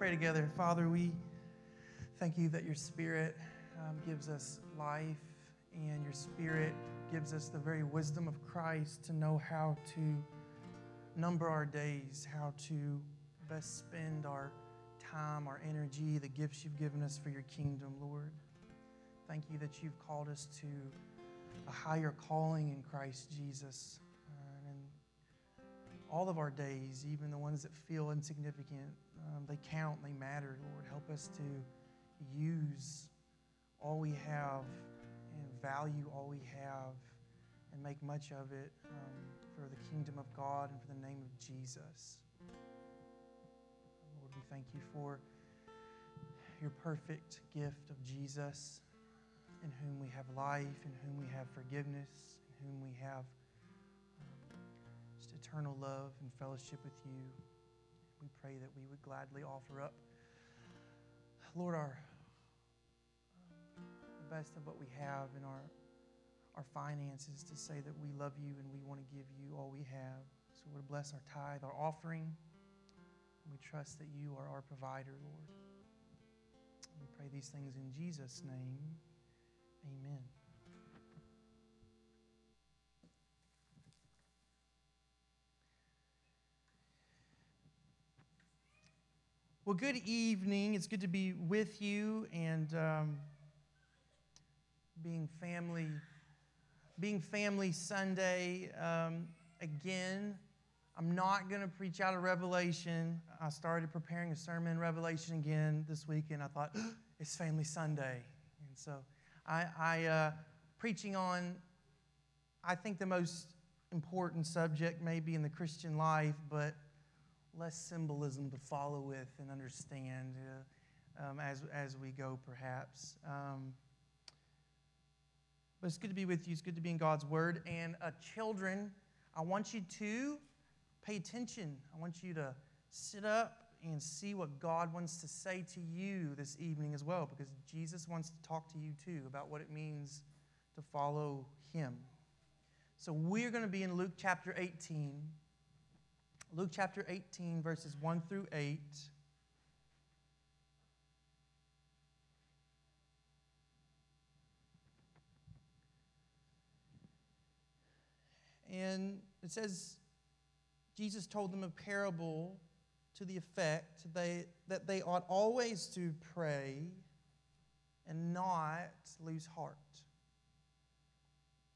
pray together. Father, we thank you that your Spirit um, gives us life and your Spirit gives us the very wisdom of Christ to know how to number our days, how to best spend our time, our energy, the gifts you've given us for your kingdom, Lord. Thank you that you've called us to a higher calling in Christ Jesus. Uh, and all of our days, even the ones that feel insignificant, um, they count, they matter, Lord. Help us to use all we have and value all we have and make much of it um, for the kingdom of God and for the name of Jesus. Lord, we thank you for your perfect gift of Jesus, in whom we have life, in whom we have forgiveness, in whom we have um, just eternal love and fellowship with you. We pray that we would gladly offer up, Lord, our the best of what we have in our our finances to say that we love you and we want to give you all we have. So, Lord, bless our tithe, our offering. We trust that you are our provider, Lord. We pray these things in Jesus' name. Amen. Well, good evening. It's good to be with you and um, being family, being family Sunday um, again. I'm not going to preach out of Revelation. I started preparing a sermon in Revelation again this week, and I thought, it's Family Sunday. And so I, I uh, preaching on, I think, the most important subject maybe in the Christian life, but less symbolism to follow with and understand uh, um, as, as we go, perhaps. Um, but it's good to be with you. It's good to be in God's Word. And uh, children, I want you to pay attention. I want you to sit up and see what God wants to say to you this evening as well, because Jesus wants to talk to you too about what it means to follow Him. So we're going to be in Luke chapter 18. Luke chapter 18, verses 1 through 8. And it says, Jesus told them a parable to the effect they, that they ought always to pray and not lose heart.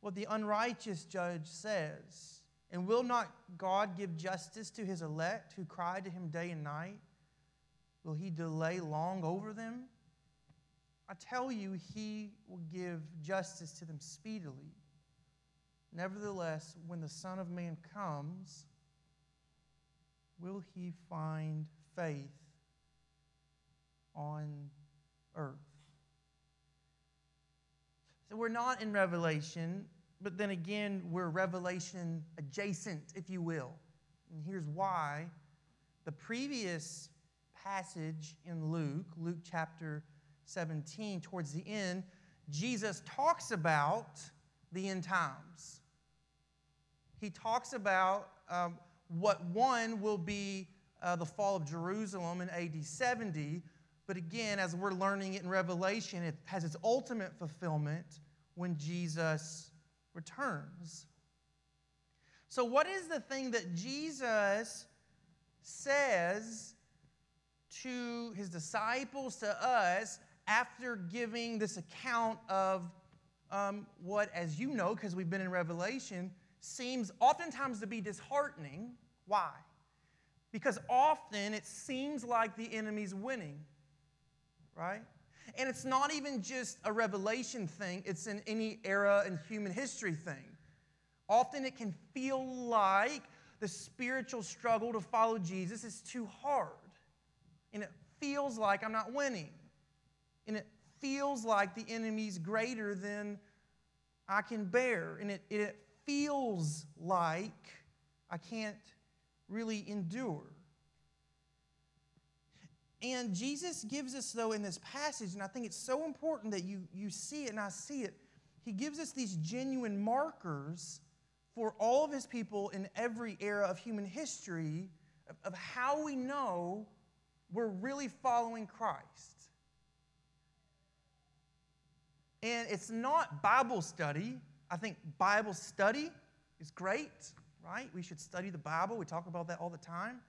what the unrighteous judge says. And will not God give justice to his elect who cry to him day and night? Will he delay long over them? I tell you, he will give justice to them speedily. Nevertheless, when the Son of Man comes, will he find faith on earth? So we're not in Revelation, but then again, we're Revelation adjacent, if you will. And here's why. The previous passage in Luke, Luke chapter 17, towards the end, Jesus talks about the end times. He talks about um, what one will be uh, the fall of Jerusalem in AD 70. But again, as we're learning it in Revelation, it has its ultimate fulfillment when Jesus returns. So, what is the thing that Jesus says to his disciples, to us, after giving this account of um, what, as you know, because we've been in Revelation, seems oftentimes to be disheartening. Why? Because often it seems like the enemy's winning, right? And it's not even just a revelation thing, it's in any era in human history thing. Often it can feel like the spiritual struggle to follow Jesus is too hard. And it feels like I'm not winning. And it feels like the enemy's greater than I can bear. And it, it feels like I can't really endure. And Jesus gives us, though, in this passage, and I think it's so important that you, you see it and I see it, he gives us these genuine markers for all of his people in every era of human history of, of how we know we're really following Christ. And it's not Bible study. I think Bible study is great, right? We should study the Bible. We talk about that all the time.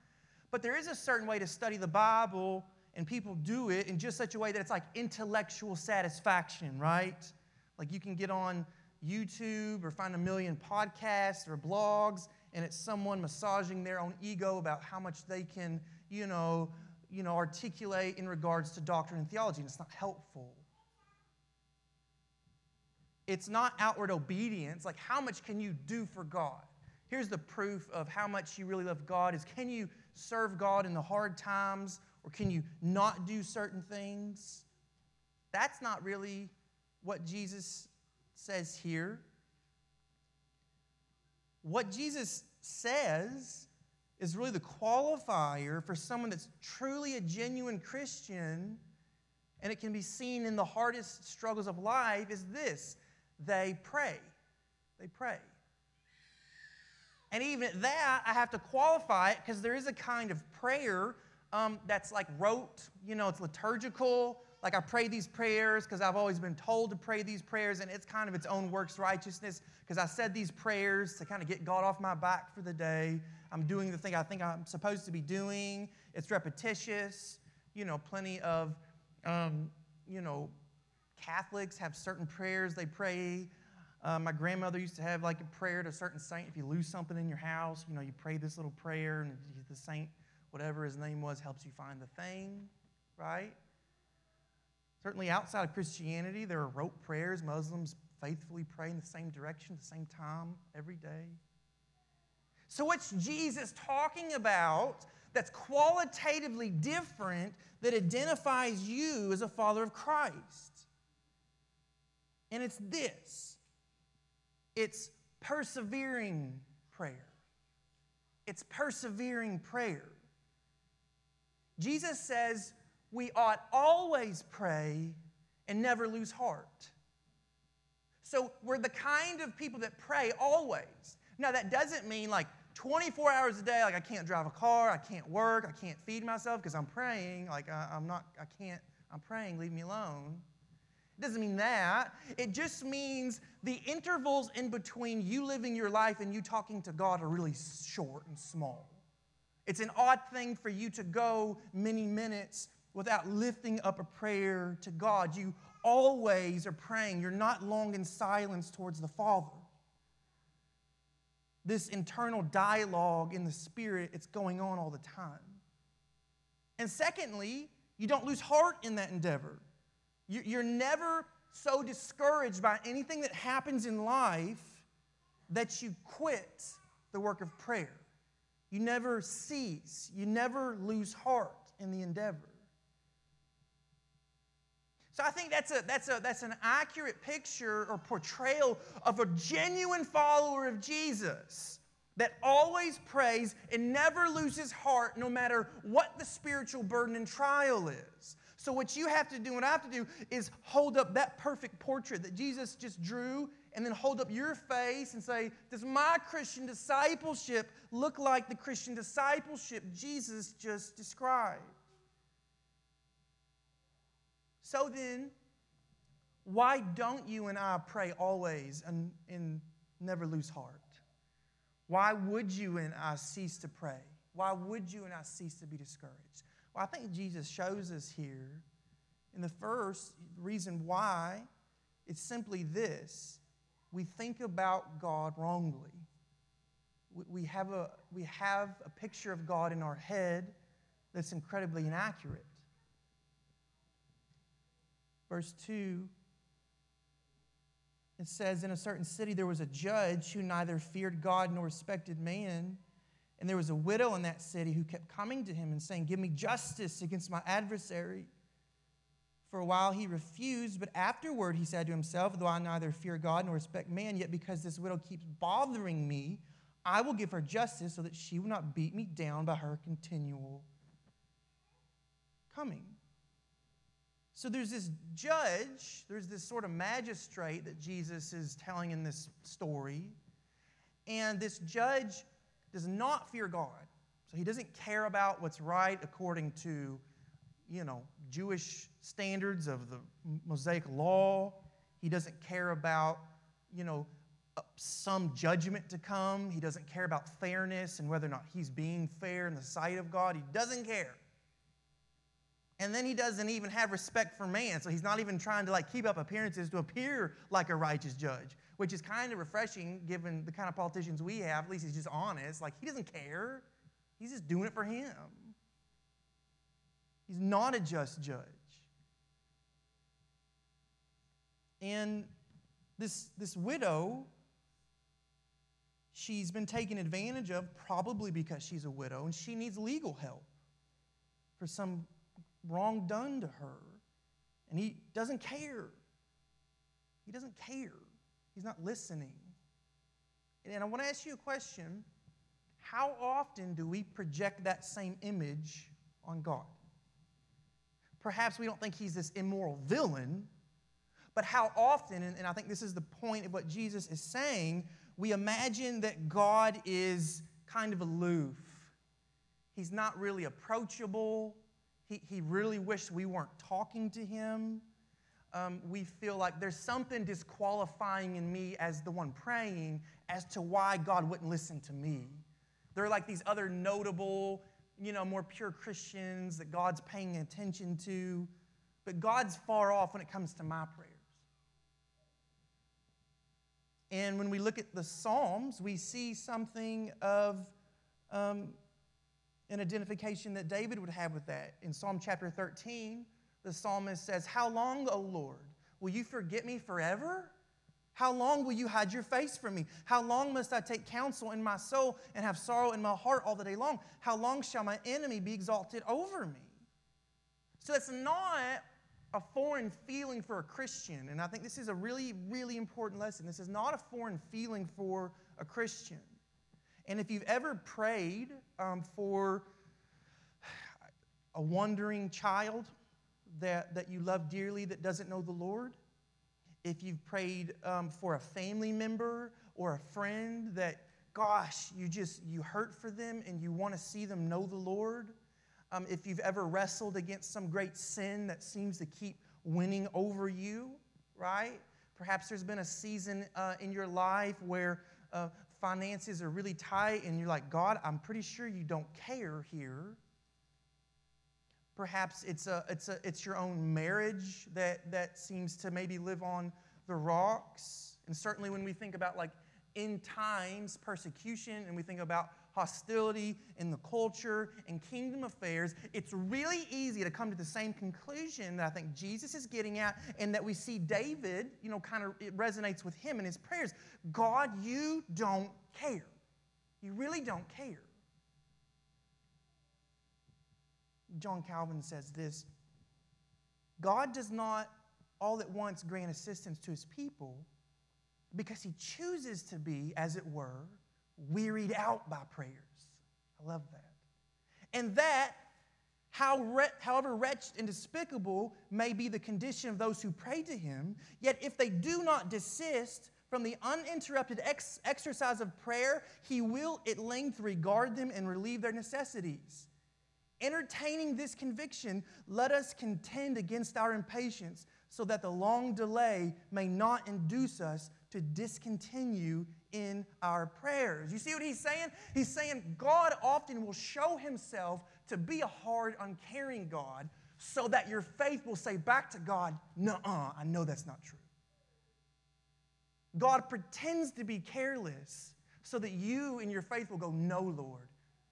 But there is a certain way to study the Bible, and people do it in just such a way that it's like intellectual satisfaction, right? Like you can get on YouTube or find a million podcasts or blogs, and it's someone massaging their own ego about how much they can, you know, you know, articulate in regards to doctrine and theology, and it's not helpful. It's not outward obedience. Like, how much can you do for God? Here's the proof of how much you really love God is can you serve God in the hard times or can you not do certain things? That's not really what Jesus says here. What Jesus says is really the qualifier for someone that's truly a genuine Christian, and it can be seen in the hardest struggles of life, is this they pray. They pray. And even at that, I have to qualify it because there is a kind of prayer um, that's like rote, you know, it's liturgical. Like I pray these prayers because I've always been told to pray these prayers, and it's kind of its own works righteousness because I said these prayers to kind of get God off my back for the day. I'm doing the thing I think I'm supposed to be doing. It's repetitious. You know, plenty of, um, you know, Catholics have certain prayers they pray. Uh, my grandmother used to have like a prayer to a certain saint. If you lose something in your house, you know, you pray this little prayer, and the saint, whatever his name was, helps you find the thing, right? Certainly outside of Christianity, there are rote prayers. Muslims faithfully pray in the same direction the same time every day. So, what's Jesus talking about that's qualitatively different that identifies you as a follower of Christ? And it's this it's persevering prayer. It's persevering prayer. Jesus says, we ought always pray and never lose heart. So we're the kind of people that pray always. Now, that doesn't mean like 24 hours a day, like I can't drive a car, I can't work, I can't feed myself because I'm praying. Like I, am not, I can't, I'm praying, leave me alone. Doesn't mean that. It just means the intervals in between you living your life and you talking to God are really short and small. It's an odd thing for you to go many minutes without lifting up a prayer to God. You always are praying. You're not long in silence towards the Father. This internal dialogue in the Spirit, it's going on all the time. And secondly, you don't lose heart in that endeavor. You're never so discouraged by anything that happens in life that you quit the work of prayer. You never cease, you never lose heart in the endeavor. So I think that's, a, that's, a, that's an accurate picture or portrayal of a genuine follower of Jesus that always prays and never loses heart no matter what the spiritual burden and trial is. So, what you have to do, what I have to do, is hold up that perfect portrait that Jesus just drew and then hold up your face and say, Does my Christian discipleship look like the Christian discipleship Jesus just described? So then, why don't you and I pray always and, and never lose heart? Why would you and I cease to pray? Why would you and I cease to be discouraged? I think Jesus shows us here in the first reason why it's simply this we think about God wrongly. We have a, we have a picture of God in our head that's incredibly inaccurate. Verse 2 it says, In a certain city there was a judge who neither feared God nor respected man. And there was a widow in that city who kept coming to him and saying, Give me justice against my adversary. For a while he refused, but afterward he said to himself, Though I neither fear God nor respect man, yet because this widow keeps bothering me, I will give her justice so that she will not beat me down by her continual coming. So there's this judge, there's this sort of magistrate that Jesus is telling in this story. And this judge does not fear God. So he doesn't care about what's right according to, you know, Jewish standards of the Mosaic law. He doesn't care about, you know, uh, some judgment to come. He doesn't care about fairness and whether or not he's being fair in the sight of God. He doesn't care. And then he doesn't even have respect for man. So he's not even trying to like keep up appearances to appear like a righteous judge which is kind of refreshing given the kind of politicians we have. At least he's just honest. Like, he doesn't care, he's just doing it for him. He's not a just judge. And this, this widow, she's been taken advantage of probably because she's a widow and she needs legal help for some wrong done to her. And he doesn't care. He doesn't care. He's not listening. And I want to ask you a question How often do we project that same image on God? Perhaps we don't think he's this immoral villain, but how often, and I think this is the point of what Jesus is saying, we imagine that God is kind of aloof. He's not really approachable. He, he really wished we weren't talking to him um, we feel like there's something disqualifying in me as the one praying as to why God wouldn't listen to me. There are like these other notable, you know, more pure Christians that God's paying attention to, but God's far off when it comes to my prayers. And when we look at the Psalms, we see something of um, an identification that David would have with that. In Psalm chapter 13, the psalmist says, How long, O Lord, will you forget me forever? How long will you hide your face from me? How long must I take counsel in my soul and have sorrow in my heart all the day long? How long shall my enemy be exalted over me? So it's not a foreign feeling for a Christian. And I think this is a really, really important lesson. This is not a foreign feeling for a Christian. And if you've ever prayed um, for a wandering child, that, that you love dearly that doesn't know the Lord, if you've prayed um, for a family member or a friend that, gosh, you just, you hurt for them and you want to see them know the Lord, um, if you've ever wrestled against some great sin that seems to keep winning over you, right? Perhaps there's been a season uh, in your life where uh, finances are really tight and you're like, God, I'm pretty sure you don't care here. Perhaps it's, a, it's, a, it's your own marriage that, that seems to maybe live on the rocks. And certainly when we think about like end times persecution and we think about hostility in the culture and kingdom affairs, it's really easy to come to the same conclusion that I think Jesus is getting at and that we see David, you know, kind of it resonates with him in his prayers. God, you don't care. You really don't care. John Calvin says this God does not all at once grant assistance to his people because he chooses to be, as it were, wearied out by prayers. I love that. And that, how however wretched and despicable may be the condition of those who pray to him, yet if they do not desist from the uninterrupted ex- exercise of prayer, he will at length regard them and relieve their necessities. Entertaining this conviction, let us contend against our impatience so that the long delay may not induce us to discontinue in our prayers. You see what he's saying? He's saying God often will show himself to be a hard, uncaring God so that your faith will say back to God, Nuh uh, I know that's not true. God pretends to be careless so that you in your faith will go, No, Lord,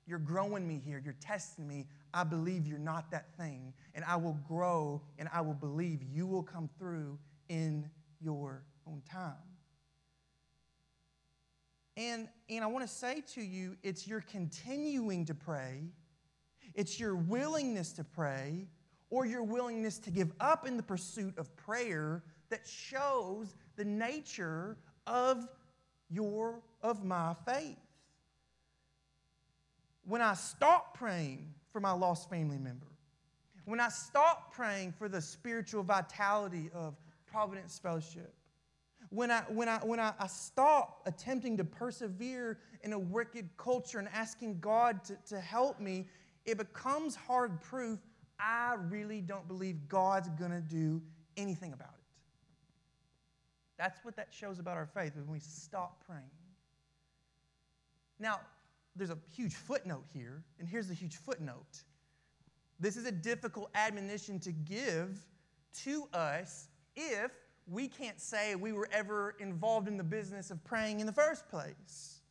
you're growing me here. You're testing me. I believe you're not that thing. And I will grow and I will believe you will come through in your own time. And, and I want to say to you, it's your continuing to pray, it's your willingness to pray, or your willingness to give up in the pursuit of prayer that shows the nature of your of my faith. When I stop praying for my lost family member, when I stop praying for the spiritual vitality of Providence Fellowship, when I, when I, when I, I stop attempting to persevere in a wicked culture and asking God to, to help me, it becomes hard proof I really don't believe God's going to do anything about it. That's what that shows about our faith when we stop praying. Now, there's a huge footnote here, and here's the huge footnote. This is a difficult admonition to give to us if we can't say we were ever involved in the business of praying in the first place.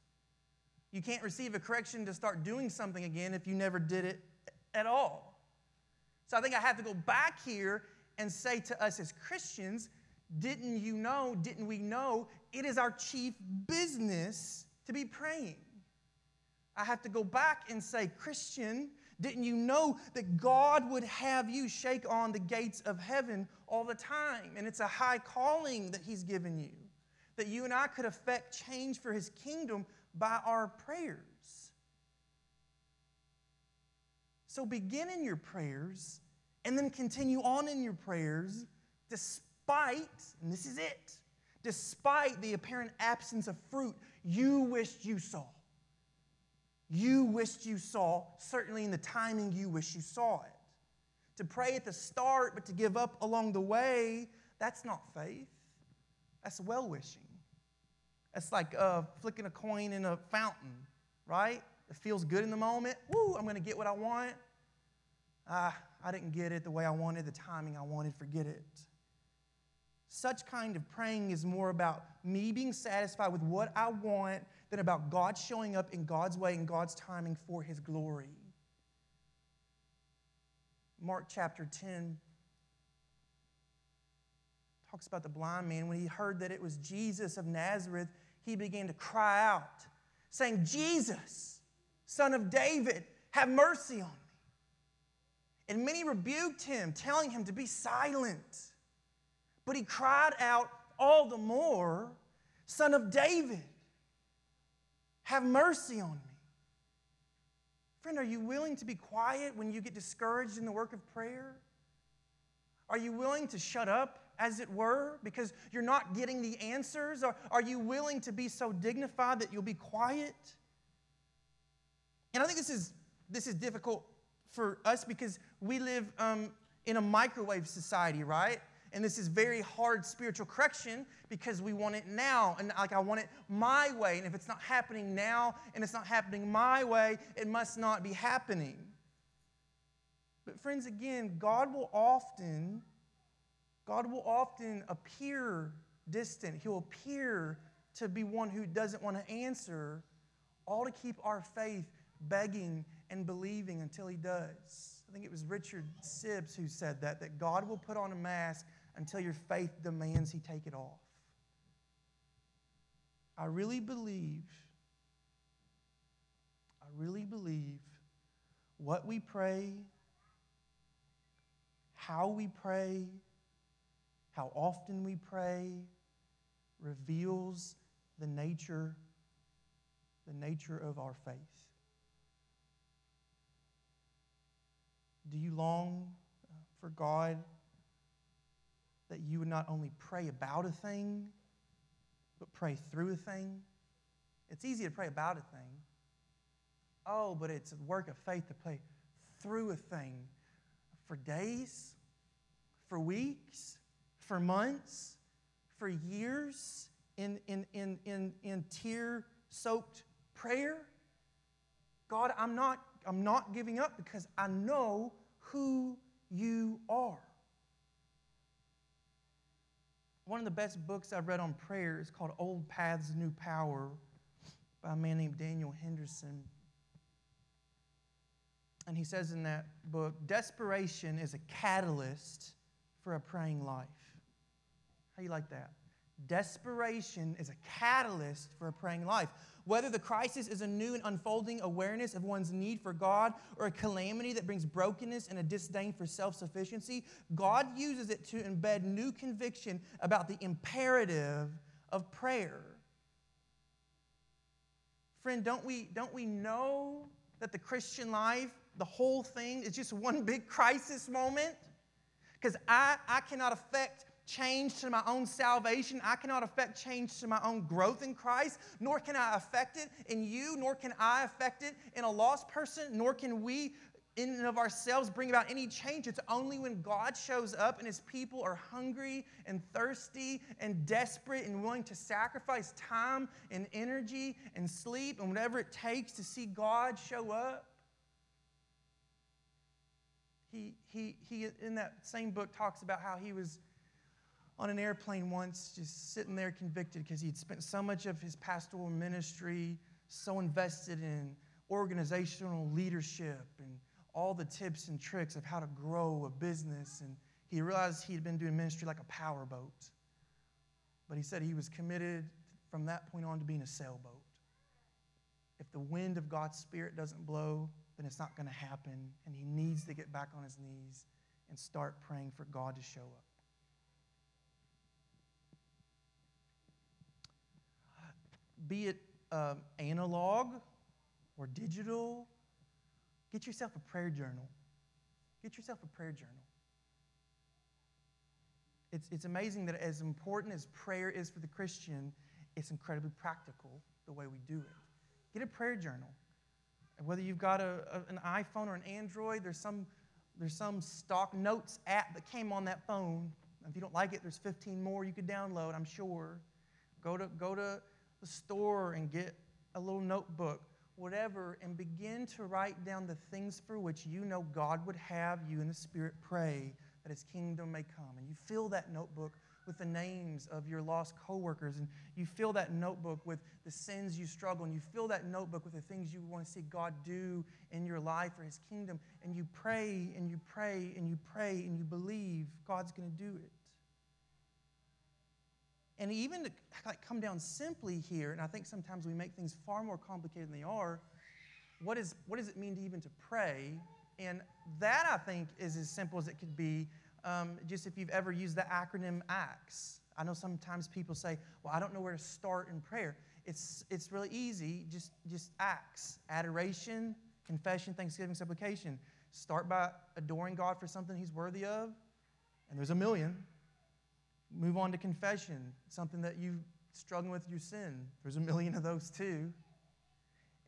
You can't receive a correction to start doing something again if you never did it at all. So I think I have to go back here and say to us as Christians, didn't you know, didn't we know, it is our chief business to be praying. I have to go back and say, Christian, didn't you know that God would have you shake on the gates of heaven all the time? And it's a high calling that He's given you, that you and I could affect change for His kingdom by our prayers. So begin in your prayers and then continue on in your prayers despite, and this is it, despite the apparent absence of fruit you wished you saw you wished you saw, certainly in the timing you wish you saw it. To pray at the start, but to give up along the way, that's not faith. That's well wishing. That's like uh, flicking a coin in a fountain, right? It feels good in the moment. Woo, I'm going to get what I want. Ah, I didn't get it the way I wanted, the timing I wanted, forget it. Such kind of praying is more about me being satisfied with what I want than about God showing up in God's way and God's timing for his glory. Mark chapter 10 talks about the blind man. When he heard that it was Jesus of Nazareth, he began to cry out, saying, Jesus, son of David, have mercy on me. And many rebuked him, telling him to be silent. But he cried out all the more, Son of David, have mercy on me. Friend, are you willing to be quiet when you get discouraged in the work of prayer? Are you willing to shut up, as it were, because you're not getting the answers? Or are you willing to be so dignified that you'll be quiet? And I think this is, this is difficult for us because we live um, in a microwave society, right? And this is very hard spiritual correction because we want it now. And like I want it my way. And if it's not happening now and it's not happening my way, it must not be happening. But friends, again, God will often, God will often appear distant. He'll appear to be one who doesn't want to answer, all to keep our faith begging and believing until he does. I think it was Richard Sibbes who said that, that God will put on a mask until your faith demands he take it off. I really believe, I really believe what we pray, how we pray, how often we pray reveals the nature the nature of our faith. Do you long for God that you would not only pray about a thing, but pray through a thing. It's easy to pray about a thing. Oh, but it's a work of faith to pray through a thing for days, for weeks, for months, for years in, in, in, in, in tear soaked prayer. God, I'm not, I'm not giving up because I know who you are. One of the best books I've read on prayer is called Old Paths, New Power by a man named Daniel Henderson. And he says in that book, desperation is a catalyst for a praying life. How you like that? Desperation is a catalyst for a praying life. Whether the crisis is a new and unfolding awareness of one's need for God or a calamity that brings brokenness and a disdain for self sufficiency, God uses it to embed new conviction about the imperative of prayer. Friend, don't we, don't we know that the Christian life, the whole thing, is just one big crisis moment? Because I, I cannot affect change to my own salvation. I cannot affect change to my own growth in Christ, nor can I affect it in you, nor can I affect it in a lost person, nor can we in and of ourselves bring about any change. It's only when God shows up and his people are hungry and thirsty and desperate and willing to sacrifice time and energy and sleep and whatever it takes to see God show up. He, he, he, in that same book, talks about how he was on an airplane once, just sitting there convicted because he'd spent so much of his pastoral ministry so invested in organizational leadership and all the tips and tricks of how to grow a business. And he realized he had been doing ministry like a powerboat. But he said he was committed from that point on to being a sailboat. If the wind of God's Spirit doesn't blow, then it's not going to happen. And he needs to get back on his knees and start praying for God to show up. Be it um, analog or digital Get yourself a prayer journal. Get yourself a prayer journal. It's, it's amazing that as important as prayer is for the Christian, it's incredibly practical the way we do it. Get a prayer journal. Whether you've got a, a, an iPhone or an Android, there's some, there's some stock notes app that came on that phone. If you don't like it, there's 15 more you could download, I'm sure. Go to, go to the store and get a little notebook whatever, and begin to write down the things for which you know God would have you in the Spirit pray that His kingdom may come. And you fill that notebook with the names of your lost coworkers, and you fill that notebook with the sins you struggle, and you fill that notebook with the things you want to see God do in your life for His kingdom, and you pray and you pray and you pray and you believe God's going to do it. And even to like, come down simply here, and I think sometimes we make things far more complicated than they are. What, is, what does it mean to even to pray? And that, I think, is as simple as it could be. Um, just if you've ever used the acronym ACTS. I know sometimes people say, well, I don't know where to start in prayer. It's, it's really easy. Just, just ACTS adoration, confession, thanksgiving, supplication. Start by adoring God for something He's worthy of, and there's a million. Move on to confession, something that you struggling with your sin. There's a million of those too.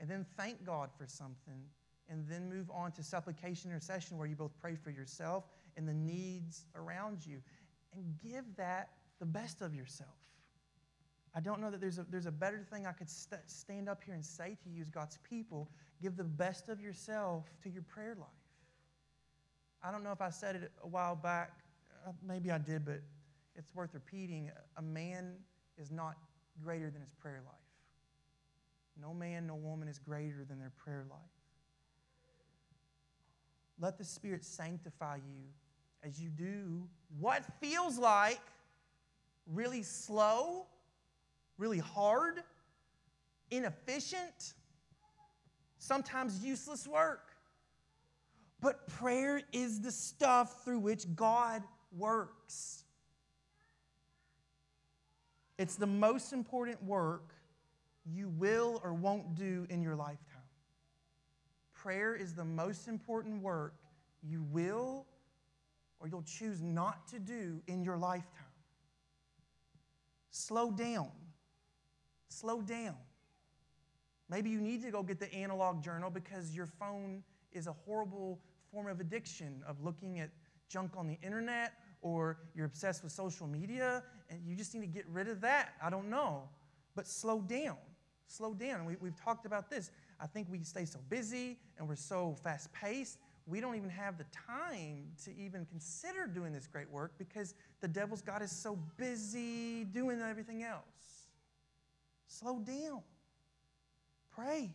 And then thank God for something. And then move on to supplication intercession where you both pray for yourself and the needs around you. And give that the best of yourself. I don't know that there's a, there's a better thing I could st- stand up here and say to you as God's people. Give the best of yourself to your prayer life. I don't know if I said it a while back. Uh, maybe I did, but it's worth repeating a man is not greater than his prayer life. No man, no woman is greater than their prayer life. Let the Spirit sanctify you as you do what feels like really slow, really hard, inefficient, sometimes useless work. But prayer is the stuff through which God works. It's the most important work you will or won't do in your lifetime. Prayer is the most important work you will or you'll choose not to do in your lifetime. Slow down. Slow down. Maybe you need to go get the analog journal because your phone is a horrible form of addiction of looking at junk on the internet or you're obsessed with social media and you just need to get rid of that. I don't know. But slow down. Slow down. We, we've talked about this. I think we stay so busy and we're so fast paced, we don't even have the time to even consider doing this great work because the devil's got us so busy doing everything else. Slow down. Pray.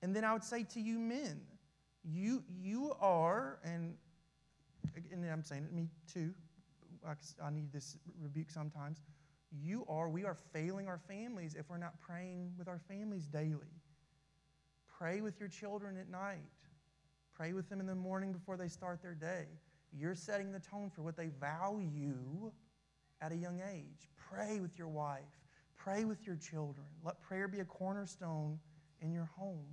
And then I would say to you men, you, you are, and and I'm saying it, me too, I need this rebuke sometimes. you are, we are failing our families if we're not praying with our families daily. Pray with your children at night. Pray with them in the morning before they start their day. You're setting the tone for what they value at a young age. Pray with your wife. Pray with your children. Let prayer be a cornerstone in your home.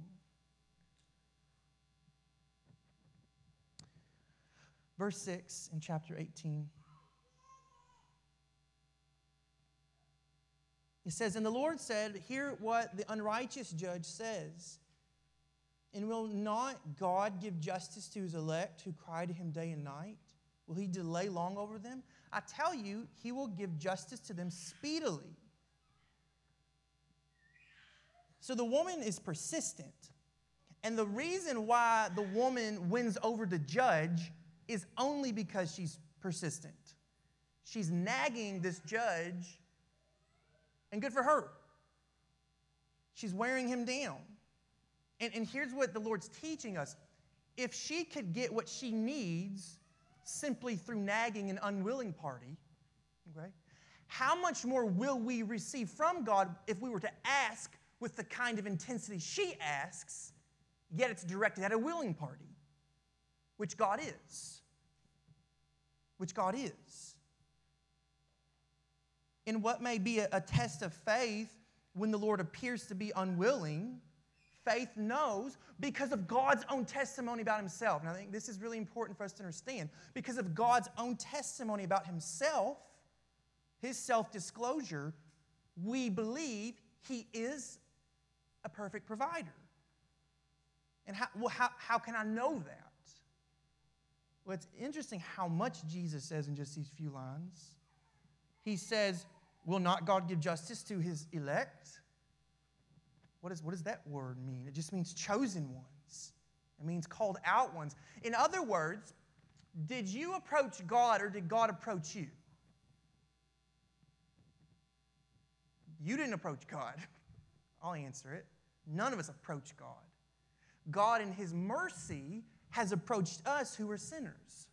Verse 6 in chapter 18. It says, And the Lord said, Hear what the unrighteous judge says. And will not God give justice to his elect who cry to him day and night? Will he delay long over them? I tell you, he will give justice to them speedily. So the woman is persistent. And the reason why the woman wins over the judge is only because she's persistent. She's nagging this judge, and good for her. She's wearing him down. And, and here's what the Lord's teaching us if she could get what she needs simply through nagging an unwilling party, okay, how much more will we receive from God if we were to ask with the kind of intensity she asks, yet it's directed at a willing party, which God is? Which God is. In what may be a, a test of faith when the Lord appears to be unwilling, faith knows because of God's own testimony about himself. And I think this is really important for us to understand. Because of God's own testimony about himself, his self disclosure, we believe he is a perfect provider. And how, well, how, how can I know that? Well, it's interesting how much Jesus says in just these few lines. He says, Will not God give justice to his elect? What, is, what does that word mean? It just means chosen ones, it means called out ones. In other words, did you approach God or did God approach you? You didn't approach God. I'll answer it. None of us approach God. God, in His mercy, has approached us who are sinners.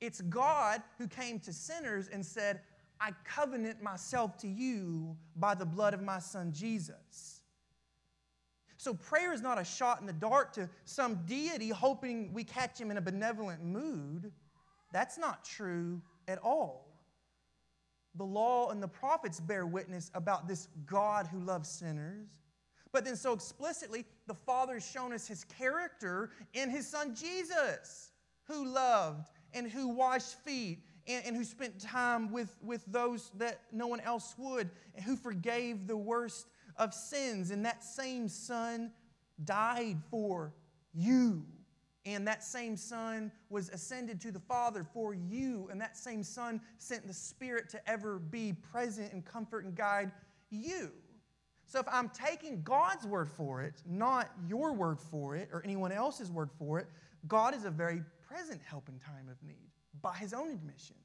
It's God who came to sinners and said, I covenant myself to you by the blood of my son Jesus. So prayer is not a shot in the dark to some deity hoping we catch him in a benevolent mood. That's not true at all. The law and the prophets bear witness about this God who loves sinners. But then, so explicitly, the Father has shown us his character in his Son Jesus, who loved and who washed feet and, and, who spent time with, with those that no one else would, and who forgave the worst of sins. And that same Son died for you. And that same Son was ascended to the Father for you. And that same Son sent the Spirit to ever be present and comfort and guide you. So if I'm taking God's word for it, not your word for it or anyone else's word for it, God is a very present help in time of need by his own admission.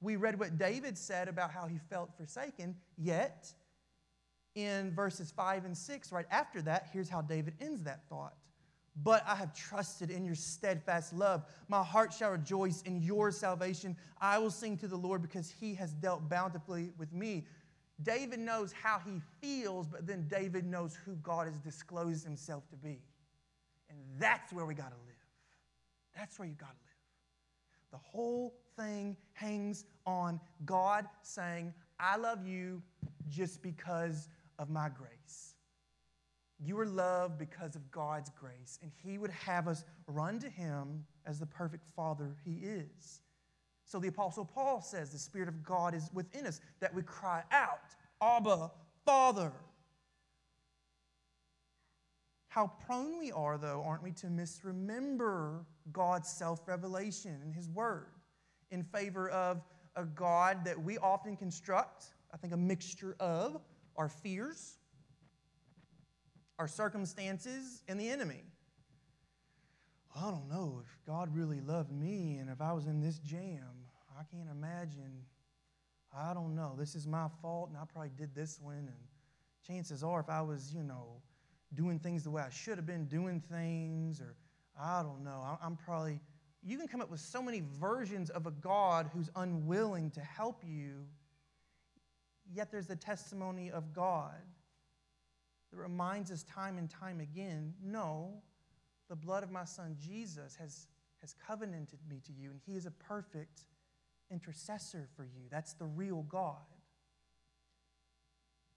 We read what David said about how he felt forsaken, yet in verses 5 and 6, right after that, here's how David ends that thought. But I have trusted in your steadfast love. My heart shall rejoice in your salvation. I will sing to the Lord because he has dealt bountifully with me. David knows how he feels, but then David knows who God has disclosed himself to be. And that's where we got to live. That's where you got to live. The whole thing hangs on God saying, I love you just because of my grace. You are loved because of God's grace, and He would have us run to Him as the perfect Father He is. So the Apostle Paul says the Spirit of God is within us, that we cry out, Abba, Father. How prone we are, though, aren't we, to misremember God's self revelation and His Word in favor of a God that we often construct, I think a mixture of our fears, our circumstances, and the enemy. I don't know if God really loved me and if I was in this jam. I can't imagine. I don't know. This is my fault, and I probably did this one. And chances are, if I was, you know, doing things the way I should have been doing things, or I don't know, I'm probably. You can come up with so many versions of a God who's unwilling to help you yet there's the testimony of God that reminds us time and time again no, the blood of my son Jesus has, has covenanted me to you, and he is a perfect intercessor for you. That's the real God.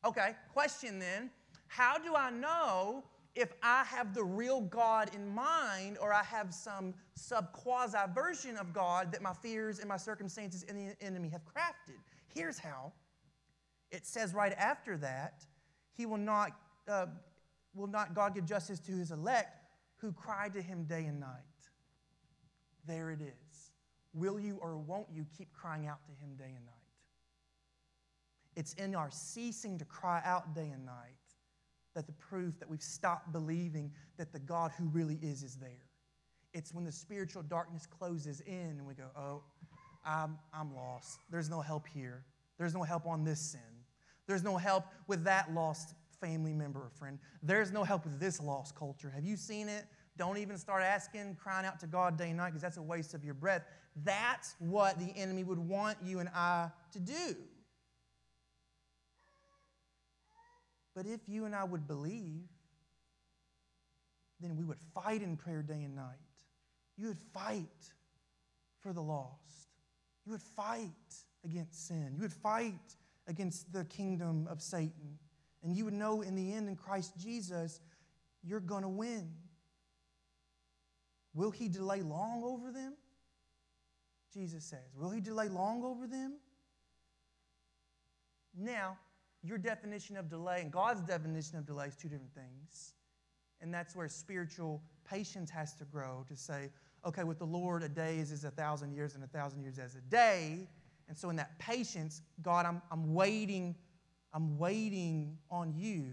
Okay, question then How do I know if I have the real God in mind or I have some sub quasi version of God that my fears and my circumstances and the enemy have crafted? Here's how it says right after that, He will not, uh, will not God give justice to His elect who cry to Him day and night. There it is. Will you or won't you keep crying out to Him day and night? It's in our ceasing to cry out day and night that the proof that we've stopped believing that the God who really is is there. It's when the spiritual darkness closes in and we go, oh, I'm, I'm lost. There's no help here. There's no help on this sin. There's no help with that lost family member or friend. There's no help with this lost culture. Have you seen it? Don't even start asking, crying out to God day and night because that's a waste of your breath. That's what the enemy would want you and I to do. But if you and I would believe, then we would fight in prayer day and night. You would fight for the lost. You would fight against sin. You would fight against the kingdom of Satan. And you would know in the end, in Christ Jesus, you're going to win. Will he delay long over them? Jesus says. Will he delay long over them? Now, your definition of delay and God's definition of delay is two different things. And that's where spiritual patience has to grow to say, okay, with the Lord, a day is as a thousand years, and a thousand years as a day. And so, in that patience, God, I'm, I'm waiting, I'm waiting on you.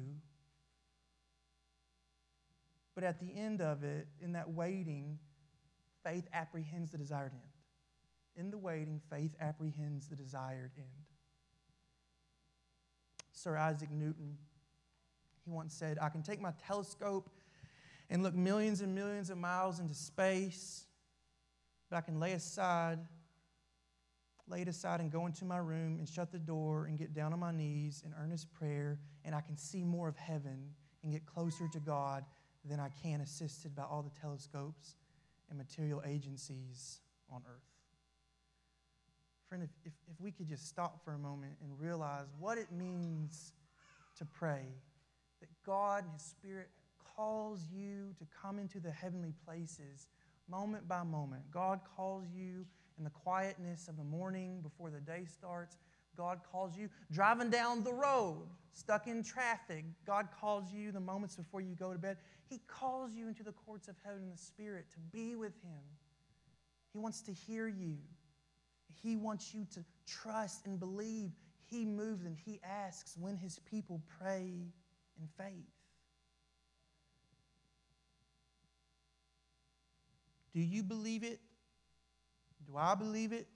But at the end of it, in that waiting, faith apprehends the desired end. In the waiting, faith apprehends the desired end. Sir Isaac Newton, he once said, I can take my telescope and look millions and millions of miles into space, but I can lay aside, lay it aside and go into my room and shut the door and get down on my knees in earnest prayer, and I can see more of heaven and get closer to God than I can assisted by all the telescopes and material agencies on earth. Friend, if, if, if we could just stop for a moment and realize what it means to pray, that God and His Spirit calls you to come into the heavenly places moment by moment. God calls you in the quietness of the morning before the day starts. God calls you driving down the road, stuck in traffic. God calls you the moments before you go to bed. He calls you into the courts of heaven in the Spirit to be with Him. He wants to hear you. He wants you to trust and believe. He moves and He asks when His people pray in faith. Do you believe it? Do I believe it?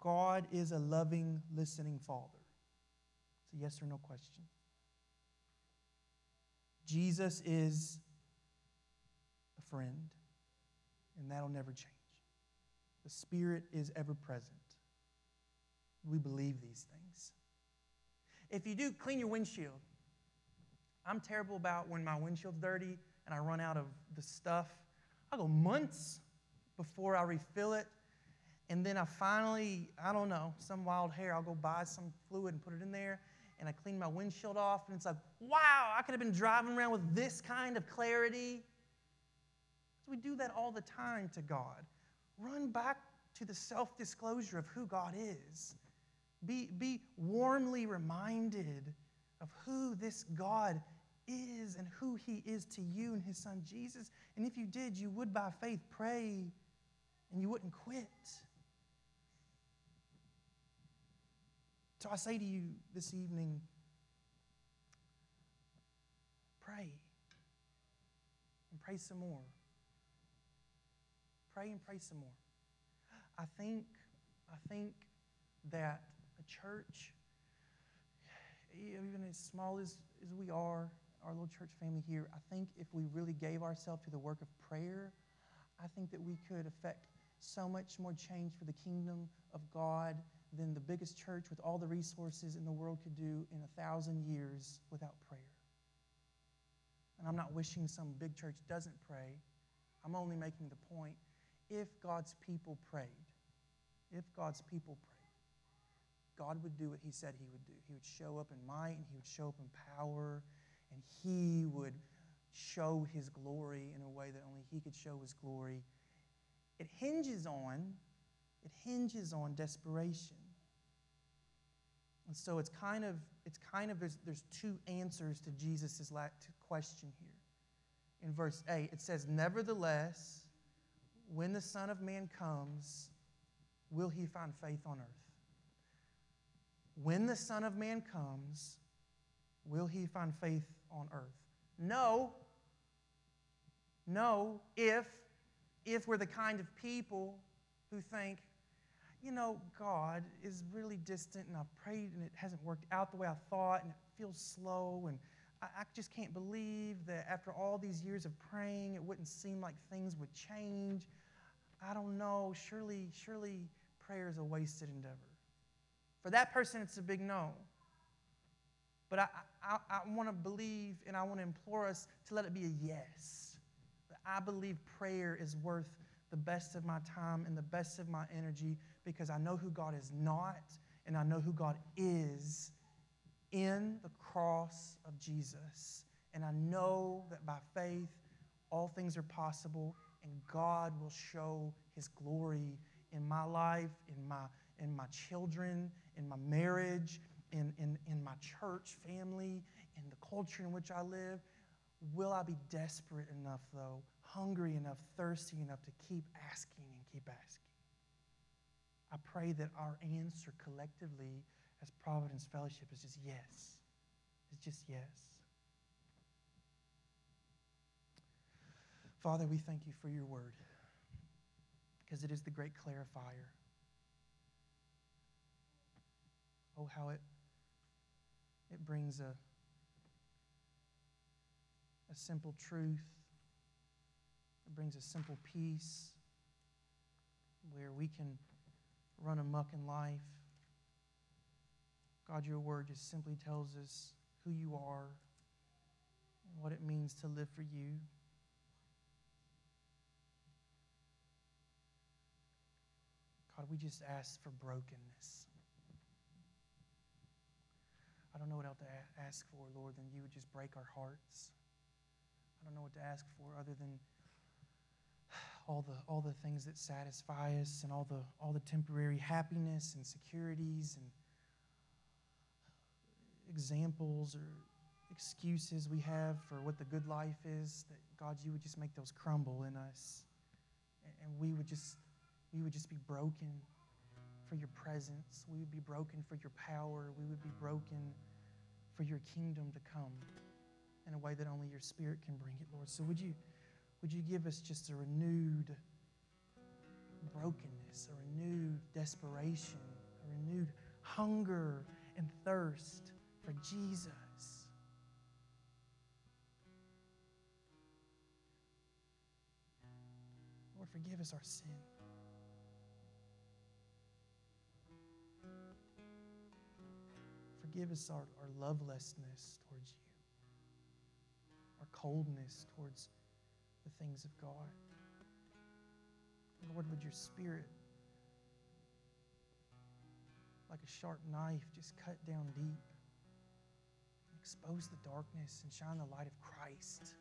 God is a loving, listening Father. It's a yes or no question. Jesus is a friend, and that'll never change. The Spirit is ever present. We believe these things. If you do, clean your windshield. I'm terrible about when my windshield's dirty and I run out of the stuff. I go months before I refill it. And then I finally, I don't know, some wild hair, I'll go buy some fluid and put it in there. And I clean my windshield off. And it's like, wow, I could have been driving around with this kind of clarity. So we do that all the time to God. Run back to the self disclosure of who God is. Be, be warmly reminded of who this God is and who He is to you and His Son Jesus. And if you did, you would by faith pray and you wouldn't quit. So I say to you this evening pray and pray some more. Pray and pray some more. I think, I think that a church, even as small as, as we are, our little church family here, I think if we really gave ourselves to the work of prayer, I think that we could affect so much more change for the kingdom of God than the biggest church with all the resources in the world could do in a thousand years without prayer. And I'm not wishing some big church doesn't pray. I'm only making the point if God's people prayed, if God's people prayed, God would do what He said He would do. He would show up in might and He would show up in power and He would show His glory in a way that only He could show His glory. It hinges on, it hinges on desperation. And so it's kind of, it's kind of there's, there's two answers to Jesus' question here. In verse 8, it says, Nevertheless, when the Son of Man comes, will he find faith on earth? When the Son of Man comes, will he find faith on earth? No. No, if if we're the kind of people who think, you know, God is really distant and I've prayed and it hasn't worked out the way I thought and it feels slow and I, I just can't believe that after all these years of praying, it wouldn't seem like things would change. I don't know. Surely, surely prayer is a wasted endeavor. For that person, it's a big no. But I, I, I want to believe and I want to implore us to let it be a yes. I believe prayer is worth the best of my time and the best of my energy because I know who God is not and I know who God is in the cross of Jesus. And I know that by faith, all things are possible and God will show his glory in my life, in my, in my children, in my marriage, in, in, in my church family, in the culture in which I live. Will I be desperate enough, though, hungry enough, thirsty enough to keep asking and keep asking? I pray that our answer collectively as Providence Fellowship is just yes. It's just yes. Father, we thank you for your word because it is the great clarifier. Oh, how it, it brings a, a simple truth, it brings a simple peace where we can run amuck in life. God, your word just simply tells us who you are and what it means to live for you. God, we just ask for brokenness. I don't know what else to ask for, Lord, than you would just break our hearts. I don't know what to ask for other than all the, all the things that satisfy us and all the, all the temporary happiness and securities and examples or excuses we have for what the good life is, that God, you would just make those crumble in us. And we would just, we would just be broken for your presence. We would be broken for your power. We would be broken for your kingdom to come in a way that only your spirit can bring it, Lord. So would you, would you give us just a renewed brokenness, a renewed desperation, a renewed hunger and thirst for Jesus. Lord, forgive us our sin. Forgive us our, our lovelessness towards you, our coldness towards the things of God. Lord, would your spirit, like a sharp knife, just cut down deep expose the darkness and shine the light of Christ